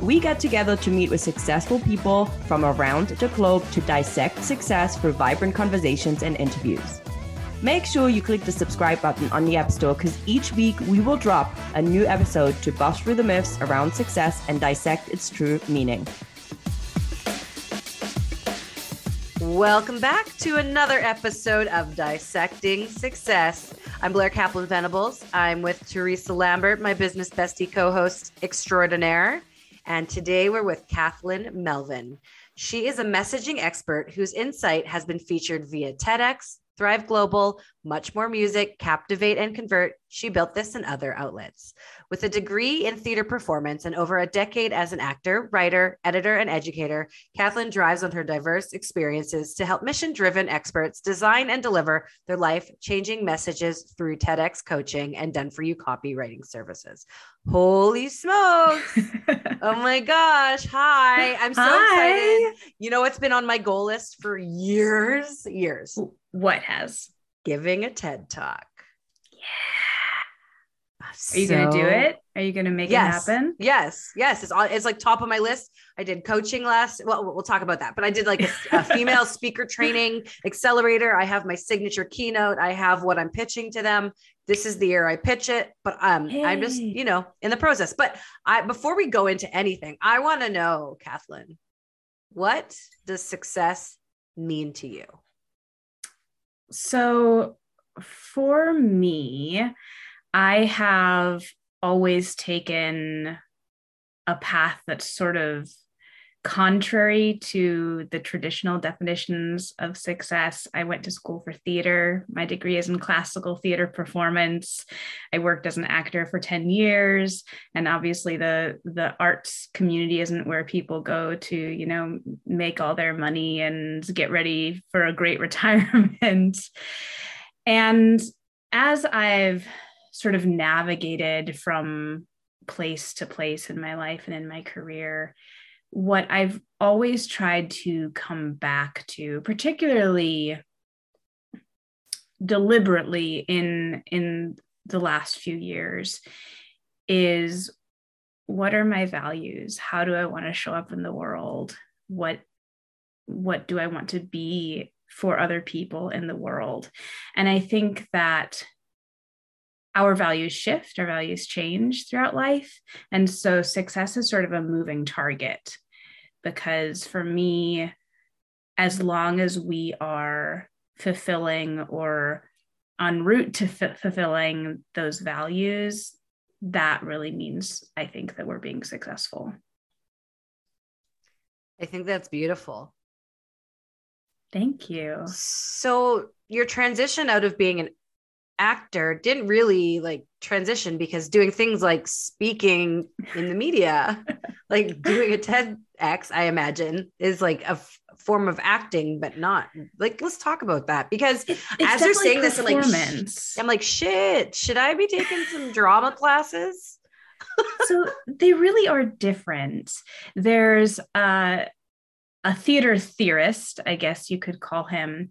We get together to meet with successful people from around the globe to dissect success through vibrant conversations and interviews. Make sure you click the subscribe button on the App Store because each week we will drop a new episode to bust through the myths around success and dissect its true meaning. Welcome back to another episode of Dissecting Success. I'm Blair Kaplan Venables. I'm with Teresa Lambarth, my business bestie co host extraordinaire. And today we're with Kathleen Melvin. She is a messaging expert whose insight has been featured via TEDx, Thrive Global, Much More Music, Captivate and Convert. She built this and other outlets. With a degree in theater performance and over a decade as an actor, writer, editor, and educator, Kathleen drives on her diverse experiences to help mission driven experts design and deliver their life changing messages through TEDx coaching and done for you copywriting services. Holy smokes! oh my gosh. Hi. I'm so Hi. excited. You know, it's been on my goal list for years, years. What has? Giving a TED talk. Yeah. Are you going to do it? Are you going to make yes, it happen? Yes, yes. It's all it's like top of my list. I did coaching last. Well, we'll talk about that. But I did like a, a female speaker training accelerator. I have my signature keynote. I have what I'm pitching to them. This is the year I pitch it. But um, hey. I'm just you know in the process. But I before we go into anything, I want to know, Kathleen, what does success mean to you? So for me, I have always taken a path that's sort of contrary to the traditional definitions of success. I went to school for theater. My degree is in classical theater performance. I worked as an actor for 10 years and obviously the the arts community isn't where people go to, you know, make all their money and get ready for a great retirement. And as I've sort of navigated from place to place in my life and in my career, what I've always tried to come back to, particularly deliberately in in the last few years, is what are my values? How do I want to show up in the world? What what do I want to be for other people in the world? And I think that our values shift, our values change throughout life. And so success is sort of a moving target because for me, as long as we are fulfilling or en route to f- fulfilling those values, that really means, I think, that we're being successful. I think that's beautiful. Thank you. So, your transition out of being an actor didn't really like transition because doing things like speaking in the media, like doing a TEDx, I imagine, is like a f- form of acting, but not like. Let's talk about that because it, as you're saying this, I'm like, sh- I'm like, shit, should I be taking some drama classes? so they really are different. There's uh, a theater theorist, I guess you could call him,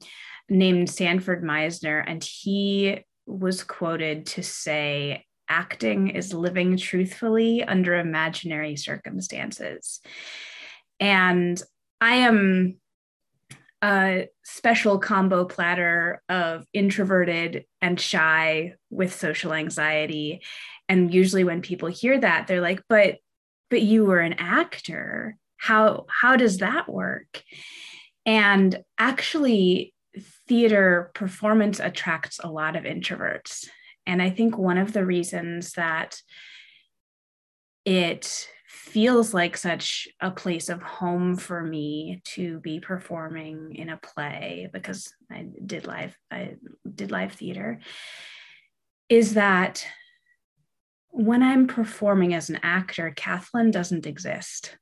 named Sanford Meisner, and he was quoted to say, acting is living truthfully under imaginary circumstances. And I am a special combo platter of introverted and shy with social anxiety. And usually when people hear that, they're like, but but you were an actor. How how does that work? And actually theater performance attracts a lot of introverts. And I think one of the reasons that it feels like such a place of home for me to be performing in a play because I did live I did live theater is that when I'm performing as an actor, Kathleen doesn't exist.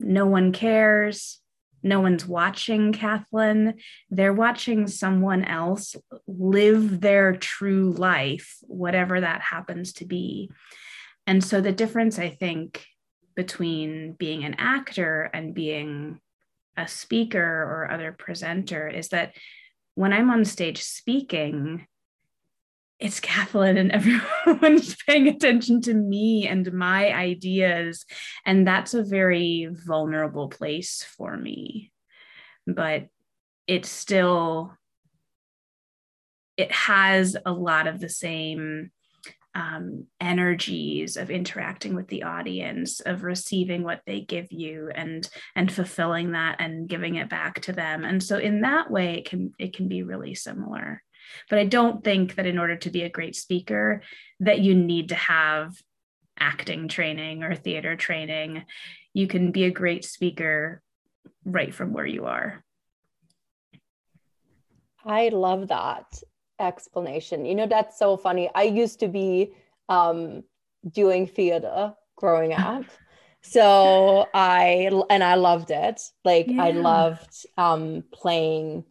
No one cares. No one's watching Kathleen. They're watching someone else live their true life, whatever that happens to be. And so the difference, I think, between being an actor and being a speaker or other presenter is that when I'm on stage speaking, it's Kathleen and everyone's paying attention to me and my ideas. And that's a very vulnerable place for me. But it's still, it has a lot of the same um, energies of interacting with the audience of receiving what they give you and and fulfilling that and giving it back to them and so in that way it can it can be really similar but i don't think that in order to be a great speaker that you need to have acting training or theater training you can be a great speaker right from where you are i love that explanation. You know, that's so funny. I used to be um, doing theater growing up. So I and I loved it. Like yeah. I loved um playing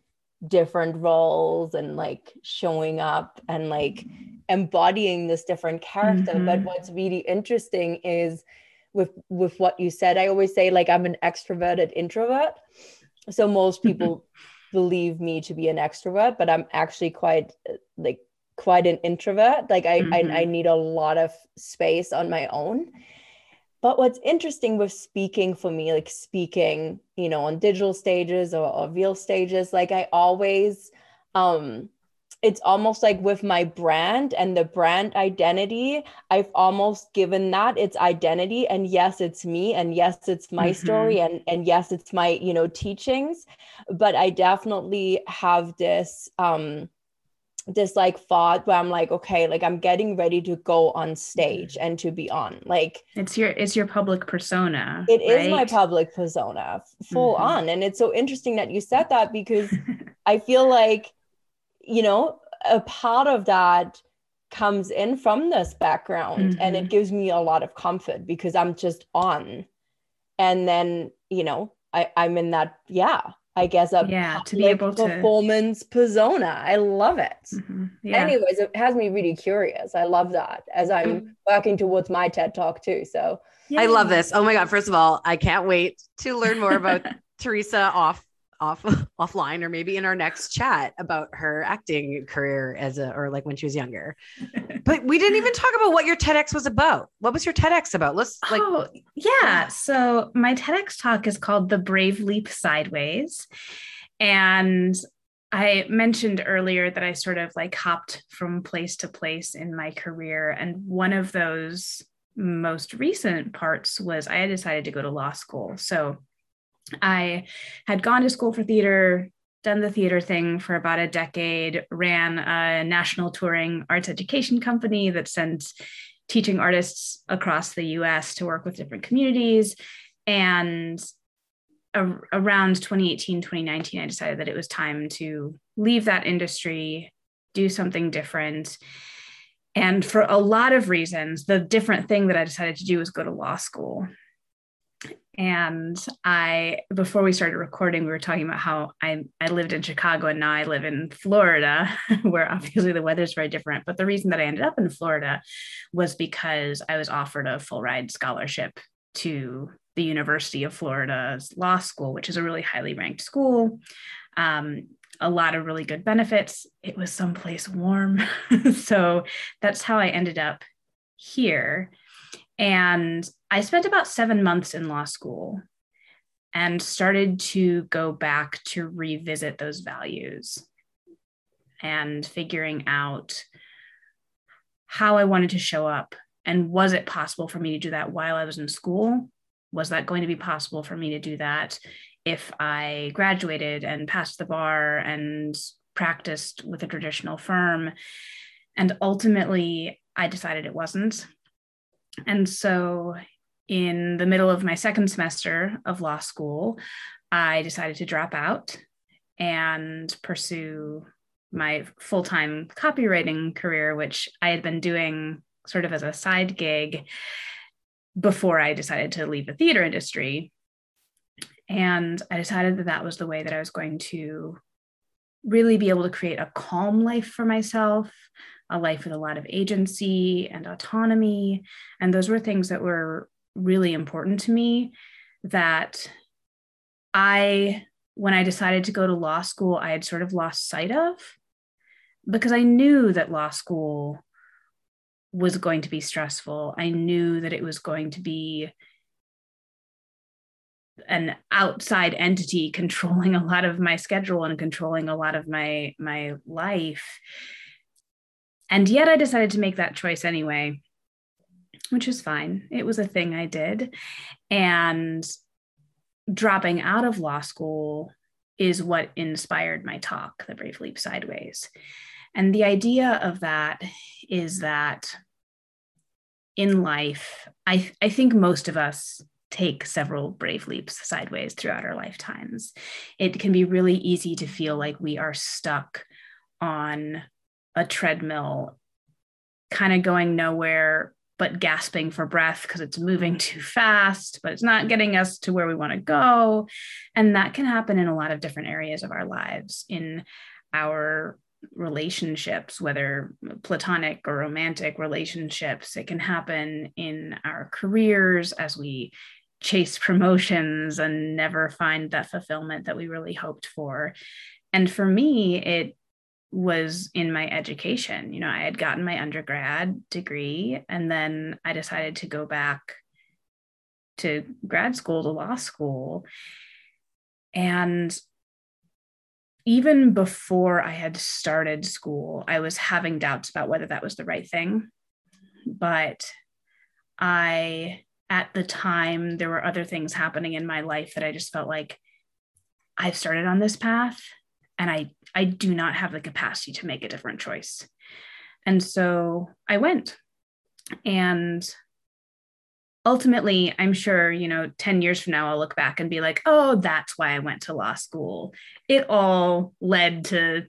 different roles and like showing up and like embodying this different character. Mm-hmm. But what's really interesting is with with what you said, I always say like I'm an extroverted introvert. So most people believe me to be an extrovert, but I'm actually quite like quite an introvert. Like I, mm-hmm. I, I need a lot of space on my own. But what's interesting with speaking for me, like speaking, you know, on digital stages or, or real stages, like I always um it's almost like with my brand and the brand identity, I've almost given that its identity. And yes, it's me, and yes, it's my mm-hmm. story, and and yes, it's my you know teachings. But I definitely have this um this like thought where I'm like, okay, like I'm getting ready to go on stage and to be on. Like it's your it's your public persona. It right? is my public persona, full mm-hmm. on. And it's so interesting that you said that because I feel like you know, a part of that comes in from this background mm-hmm. and it mm-hmm. gives me a lot of comfort because I'm just on. And then, you know, I, I'm in that, yeah, I guess a yeah to be able to performance persona. I love it. Mm-hmm. Yeah. Anyways, it has me really curious. I love that as I'm mm-hmm. working towards my TED talk too. So yeah. I love this. Oh my god! First of all, I can't wait to learn more about Teresa off off offline or maybe in our next chat about her acting career as a or like when she was younger. but we didn't even talk about what your TEDx was about. What was your TEDx about? Let's like Oh, yeah. So my TEDx talk is called The Brave Leap Sideways. And I mentioned earlier that I sort of like hopped from place to place in my career and one of those most recent parts was I had decided to go to law school. So I had gone to school for theater, done the theater thing for about a decade, ran a national touring arts education company that sent teaching artists across the US to work with different communities. And a- around 2018, 2019, I decided that it was time to leave that industry, do something different. And for a lot of reasons, the different thing that I decided to do was go to law school and I before we started recording, we were talking about how I I lived in Chicago and now I live in Florida, where obviously the weather's very different. But the reason that I ended up in Florida was because I was offered a full ride scholarship to the University of Florida's law school, which is a really highly ranked school. Um, a lot of really good benefits. It was someplace warm. so that's how I ended up here. And I spent about seven months in law school and started to go back to revisit those values and figuring out how I wanted to show up and was it possible for me to do that while I was in school was that going to be possible for me to do that if I graduated and passed the bar and practiced with a traditional firm? And ultimately, I decided it wasn't. And so, in the middle of my second semester of law school, I decided to drop out and pursue my full time copywriting career, which I had been doing sort of as a side gig before I decided to leave the theater industry. And I decided that that was the way that I was going to really be able to create a calm life for myself, a life with a lot of agency and autonomy. And those were things that were really important to me that I, when I decided to go to law school, I had sort of lost sight of because I knew that law school was going to be stressful. I knew that it was going to be an outside entity controlling a lot of my schedule and controlling a lot of my my life. And yet I decided to make that choice anyway, which is fine. It was a thing I did. And dropping out of law school is what inspired my talk, The Brave Leap Sideways. And the idea of that is that in life, I, I think most of us take several brave leaps sideways throughout our lifetimes. It can be really easy to feel like we are stuck on a treadmill, kind of going nowhere, but gasping for breath because it's moving mm-hmm. too fast, but it's not getting us to where we want to go. And that can happen in a lot of different areas of our lives, in our relationships, whether platonic or romantic relationships. It can happen in our careers as we chase promotions and never find that fulfillment that we really hoped for. And for me, it was in my education. You know, I had gotten my undergrad degree and then I decided to go back to grad school, to law school. And even before I had started school, I was having doubts about whether that was the right thing. But I, at the time, there were other things happening in my life that I just felt like I've started on this path and I, I do not have the capacity to make a different choice. And so I went. And ultimately i'm sure you know 10 years from now i'll look back and be like oh that's why i went to law school. It all led to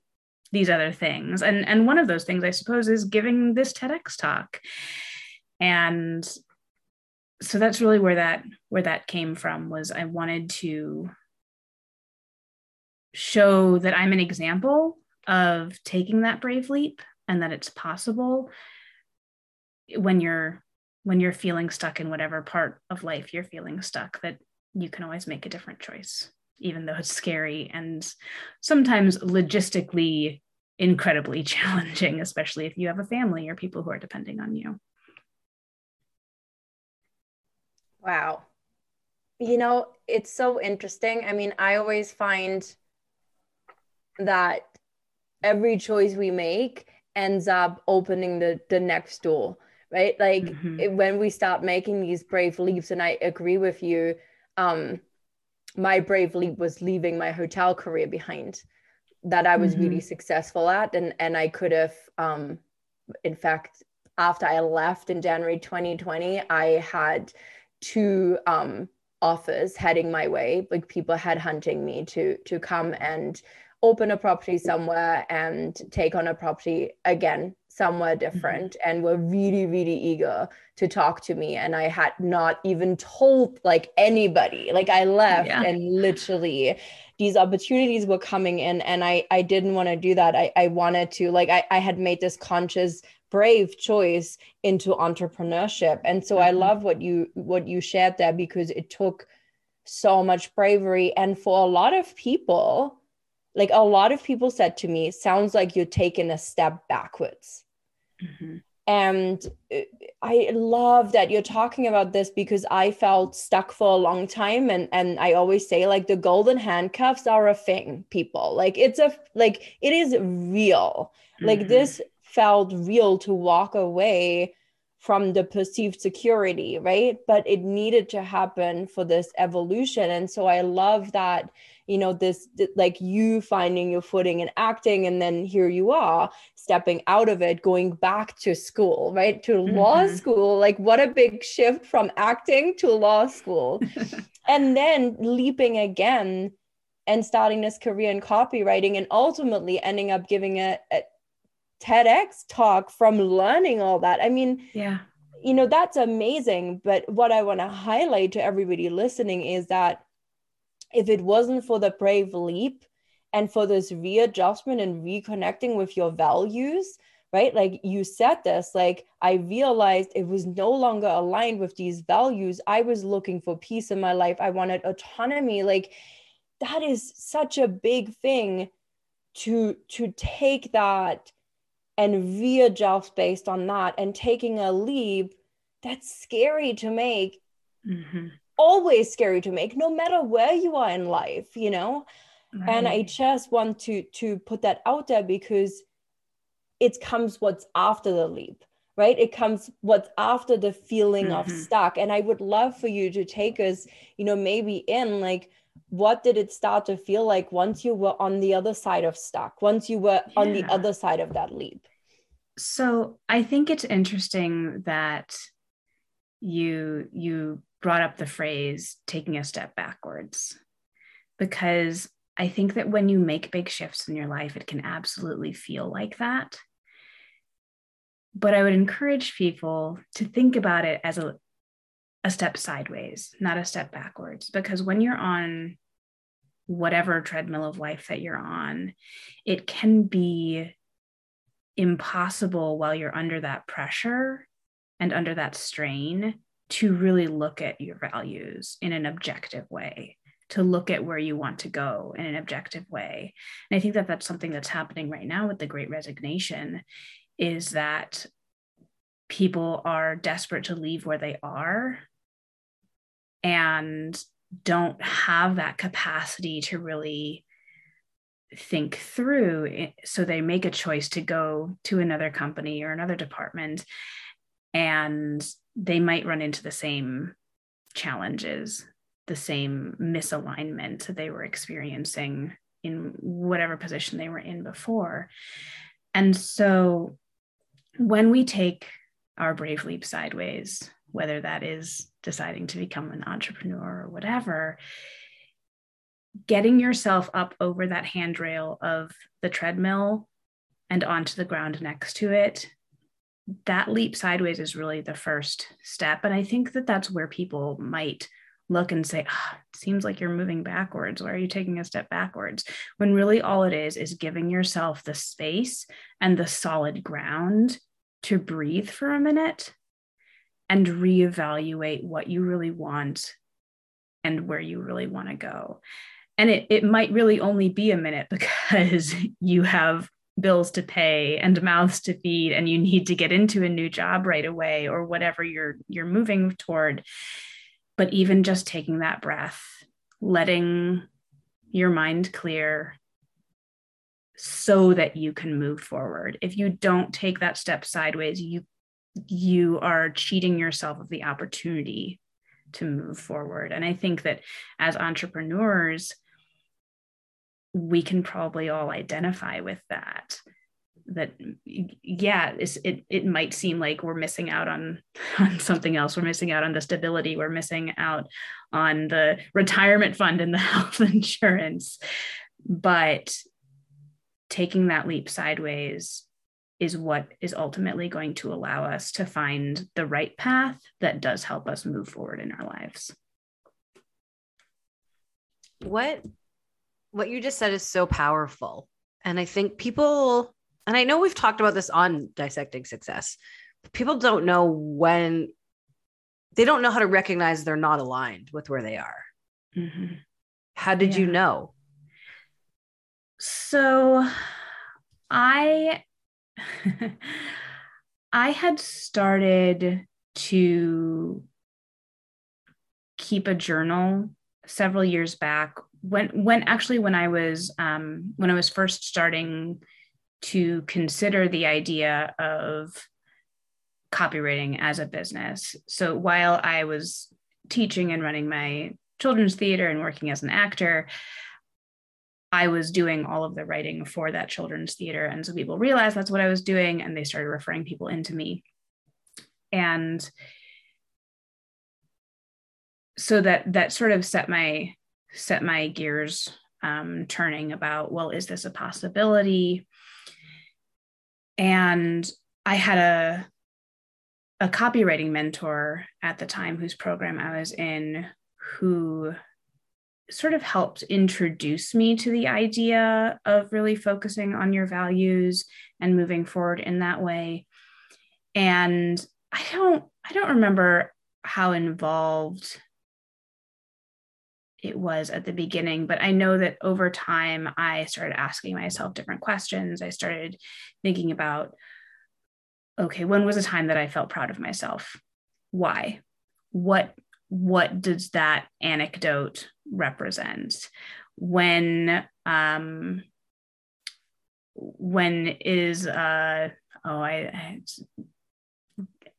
these other things. And and one of those things i suppose is giving this tedx talk. And so that's really where that where that came from was i wanted to show that i'm an example of taking that brave leap and that it's possible when you're when you're feeling stuck in whatever part of life you're feeling stuck that you can always make a different choice even though it's scary and sometimes logistically incredibly challenging especially if you have a family or people who are depending on you. Wow. You know it's so interesting. I mean i always find that every choice we make ends up opening the the next door right like mm-hmm. it, when we start making these brave leaps and i agree with you um my brave leap was leaving my hotel career behind that i was mm-hmm. really successful at and and i could have um in fact after i left in january 2020 i had two um offers heading my way like people head hunting me to to come and open a property somewhere and take on a property again somewhere mm-hmm. different and were really really eager to talk to me and i had not even told like anybody like i left yeah. and literally these opportunities were coming in and i i didn't want to do that i i wanted to like i i had made this conscious brave choice into entrepreneurship and so mm-hmm. i love what you what you shared there because it took so much bravery and for a lot of people like a lot of people said to me sounds like you're taking a step backwards mm-hmm. and uh, i love that you're talking about this because i felt stuck for a long time and and i always say like the golden handcuffs are a thing people like it's a like it is real mm-hmm. like this felt real to walk away from the perceived security, right? But it needed to happen for this evolution. And so I love that, you know, this like you finding your footing and acting, and then here you are stepping out of it, going back to school, right? To mm-hmm. law school. Like, what a big shift from acting to law school. and then leaping again and starting this career in copywriting and ultimately ending up giving a, a TEDx talk from learning all that. I mean, yeah. You know, that's amazing. But what I want to highlight to everybody listening is that if it wasn't for the brave leap and for this readjustment and reconnecting with your values, right? Like you said this, like I realized it was no longer aligned with these values. I was looking for peace in my life. I wanted autonomy. Like that is such a big thing to to take that and readjust based on that and taking a leap that's scary to make mm-hmm. always scary to make no matter where you are in life you know right. and i just want to to put that out there because it comes what's after the leap right it comes what's after the feeling mm-hmm. of stuck and i would love for you to take us you know maybe in like what did it start to feel like once you were on the other side of stuck once you were yeah. on the other side of that leap so i think it's interesting that you you brought up the phrase taking a step backwards because i think that when you make big shifts in your life it can absolutely feel like that but i would encourage people to think about it as a a step sideways, not a step backwards. Because when you're on whatever treadmill of life that you're on, it can be impossible while you're under that pressure and under that strain to really look at your values in an objective way to look at where you want to go in an objective way. And i think that that's something that's happening right now with the great resignation is that people are desperate to leave where they are. And don't have that capacity to really think through so they make a choice to go to another company or another department and they might run into the same challenges the same misalignment that they were experiencing in whatever position they were in before. And so when we take our brave leap sideways whether that is deciding to become an entrepreneur or whatever, getting yourself up over that handrail of the treadmill and onto the ground next to it, that leap sideways is really the first step. And I think that that's where people might look and say, oh, it seems like you're moving backwards. Why are you taking a step backwards? When really all it is is giving yourself the space and the solid ground to breathe for a minute and reevaluate what you really want and where you really want to go. And it, it might really only be a minute because you have bills to pay and mouths to feed and you need to get into a new job right away or whatever you're you're moving toward but even just taking that breath letting your mind clear so that you can move forward if you don't take that step sideways you you are cheating yourself of the opportunity to move forward. And I think that as entrepreneurs, we can probably all identify with that that yeah it it might seem like we're missing out on on something else. We're missing out on the stability. We're missing out on the retirement fund and the health insurance. But taking that leap sideways is what is ultimately going to allow us to find the right path that does help us move forward in our lives. What what you just said is so powerful. And I think people and I know we've talked about this on dissecting success. people don't know when they don't know how to recognize they're not aligned with where they are. Mm-hmm. How did yeah. you know? So I I had started to keep a journal several years back when when actually when I was um, when I was first starting to consider the idea of copywriting as a business. So while I was teaching and running my children's theater and working as an actor, I was doing all of the writing for that children's theater. And so people realized that's what I was doing and they started referring people into me. And so that that sort of set my set my gears um, turning about well is this a possibility and i had a a copywriting mentor at the time whose program i was in who sort of helped introduce me to the idea of really focusing on your values and moving forward in that way. And i don't i don't remember how involved it was at the beginning but i know that over time i started asking myself different questions. I started thinking about okay when was a time that i felt proud of myself? Why? What what does that anecdote represent when um when is uh oh i,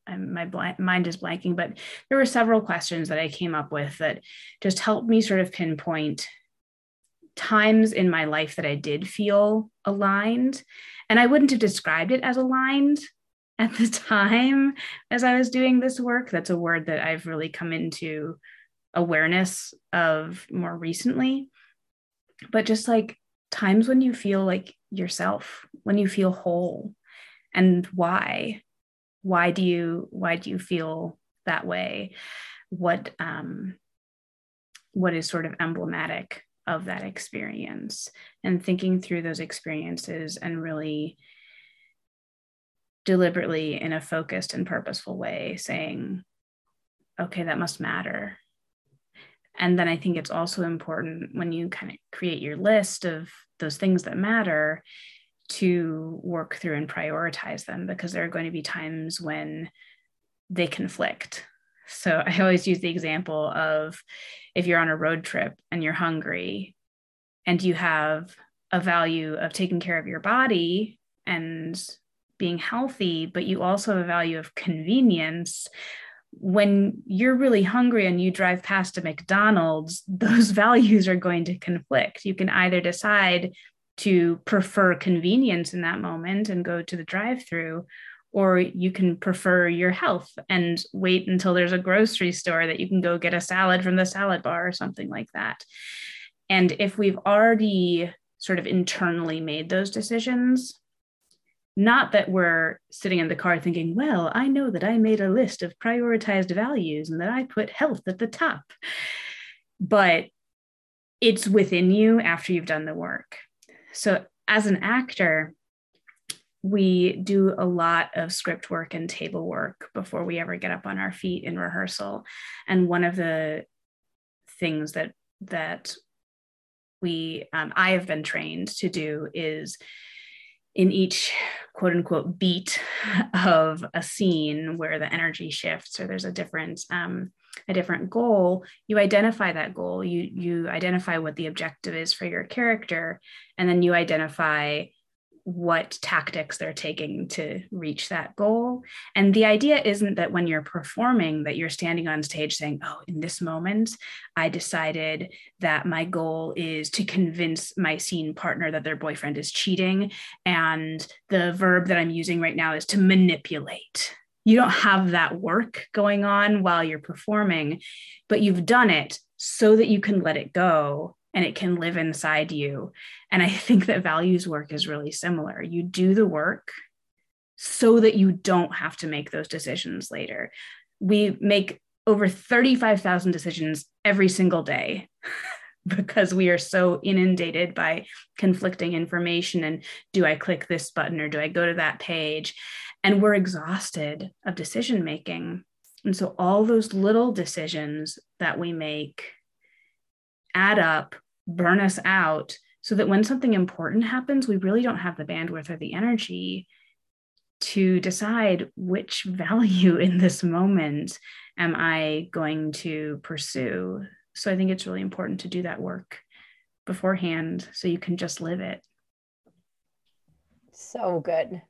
I my blank, mind is blanking, but there were several questions that I came up with that just helped me sort of pinpoint times in my life that I did feel aligned. And I wouldn't have described it as aligned at the time as I was doing this work. That's a word that I've really come into awareness of more recently. But just like times when you feel like yourself, when you feel whole, and why. Why do you why do you feel that way? What um what is sort of emblematic of that experience and thinking through those experiences and really deliberately in a focused and purposeful way saying okay that must matter and then i think it's also important when you kind of create your list of those things that matter to work through and prioritize them because there are going to be times when they conflict so i always use the example of if you're on a road trip and you're hungry and you have a value of taking care of your body and being healthy, but you also have a value of convenience. When you're really hungry and you drive past a McDonald's, those values are going to conflict. You can either decide to prefer convenience in that moment and go to the drive through, or you can prefer your health and wait until there's a grocery store that you can go get a salad from the salad bar or something like that. And if we've already sort of internally made those decisions, not that we're sitting in the car thinking, well, I know that I made a list of prioritized values and that I put health at the top. But it's within you after you've done the work. So, as an actor, we do a lot of script work and table work before we ever get up on our feet in rehearsal. And one of the things that that we um, I have been trained to do is in each quote unquote beat of a scene where the energy shifts or there's a different um, a different goal you identify that goal. You you identify what the objective is for your character and then you identify what tactics they're taking to reach that goal. And the idea isn't that when you're performing that you're standing on stage saying oh in this moment i decided that my goal is to convince my scene partner that their boyfriend is cheating and the verb that i'm using right now is to manipulate. You don't have that work going on while you're performing but you've done it so that you can let it go and it can live inside you. And I think that values work is really similar. You do the work so that you don't have to make those decisions later. We make over 35,000 decisions every single day because we are so inundated by conflicting information and do I click this button or do I go to that page? And we're exhausted of decision making. And so all those little decisions that we make add up burn us out so that when something important happens, we really don't have the bandwidth or the energy to decide which value in this moment am I going to pursue. So I think it's really important to do that work beforehand so you can just live it. So good.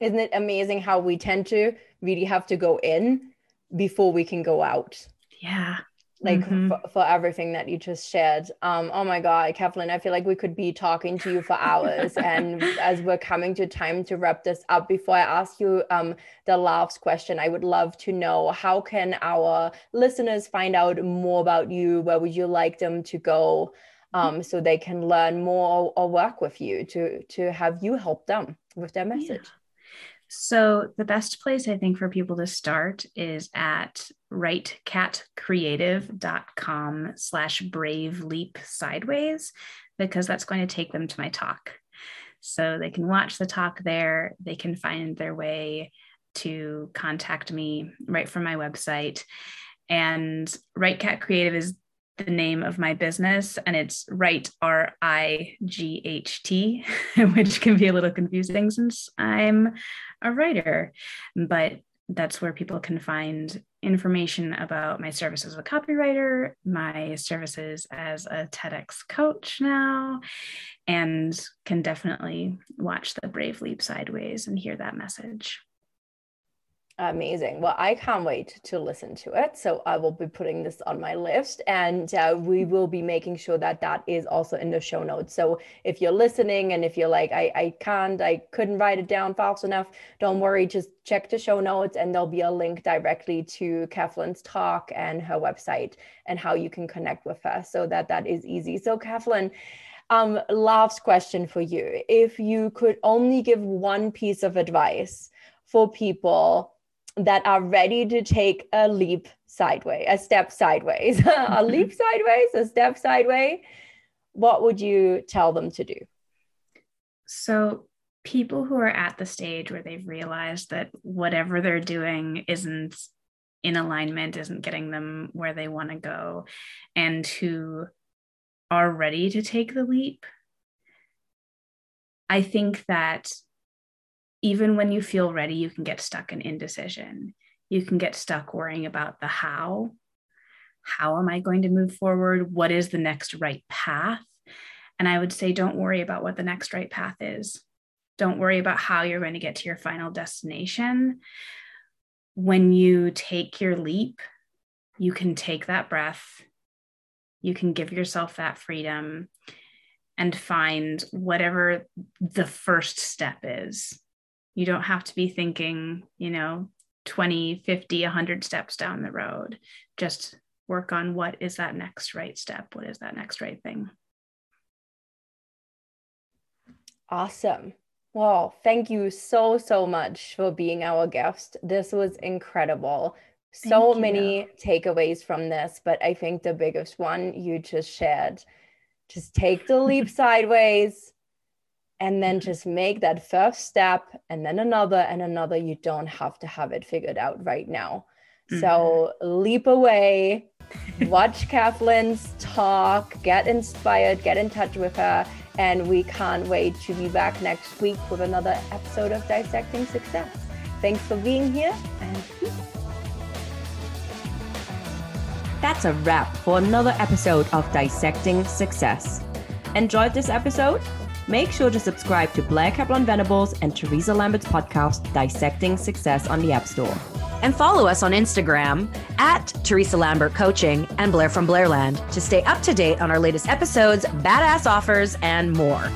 Isn't it amazing how we tend to really have to go in before we can go out? Yeah. Like Mhm. for, for everything that you just shared. Um, oh my God, Kathleen, I feel like we could be talking to you for hours. and as we're coming to time to wrap this up, before I ask you um, the last question, I would love to know how can our listeners find out more about you? Where would you like them to go um, so they can learn more or, or work with you to to have you help them with their message? So the best place I think for people to start is at rightcatcreative.com slash brave leap sideways, because that's going to take them to my talk. So they can watch the talk there. They can find their way to contact me right from my website. And Right Cat Creative is the name of my business and it's right R I G H T, which can be a little confusing since I'm a writer. But that's where people can find information about my services as a copywriter, my services as a TEDx coach now, and can definitely watch the Brave Leap Sideways and hear that message. Amazing. Well, I can't wait to listen to it. So I will be putting this on my list and uh, we will be making sure that that is also in the show notes. So if you're listening and if you're like, I, I can't, I couldn't write it down fast enough, don't worry, just check the show notes and there'll be a link directly to Kathleen's talk and her website and how you can connect with her so that that is easy. So, Kathleen, um, last question for you. If you could only give one piece of advice for people that are ready to take a leap sideways, a step sideways, a mm-hmm. leap sideways, a step sideways, what would you tell them to do? So, people who are at the stage where they've realized that whatever they're doing isn't in alignment, isn't getting them where they want to go, and who are ready to take the leap, I think that even when you feel ready, you can get stuck in indecision. You can get stuck worrying about the how. How am I going to move forward? What is the next right path? And I would say, don't worry about what the next right path is. Don't worry about how you're going to get to your final destination. When you take your leap, you can take that breath, you can give yourself that freedom and find whatever the first step is you don't have to be thinking, you know, 20, 50, 100 steps down the road. Just work on what is that next right step? What is that next right thing? Awesome. Well, thank you so, so much for being our guest. This was incredible. So many takeaways from this, but I think the biggest one you just shared just take the leap sideways and then mm-hmm. just make that first step and then another and another. You don't have to have it figured out right now. So mm-hmm. leap away, watch Kathleen's talk, get inspired, get in touch with her. And we can't wait to be back next week with another episode of Dissecting Success. Thanks for being here and. That's a wrap for another episode of Dissecting Success. Enjoyed this episode? Make sure to subscribe to Blair Kaplan Venables and Teresa Lambarth's podcast, Dissecting Success, on the App Store. And follow us on Instagram at Teresa Lambarth Coaching and Blair from Blairland to stay up to date on our latest episodes, badass offers, and more.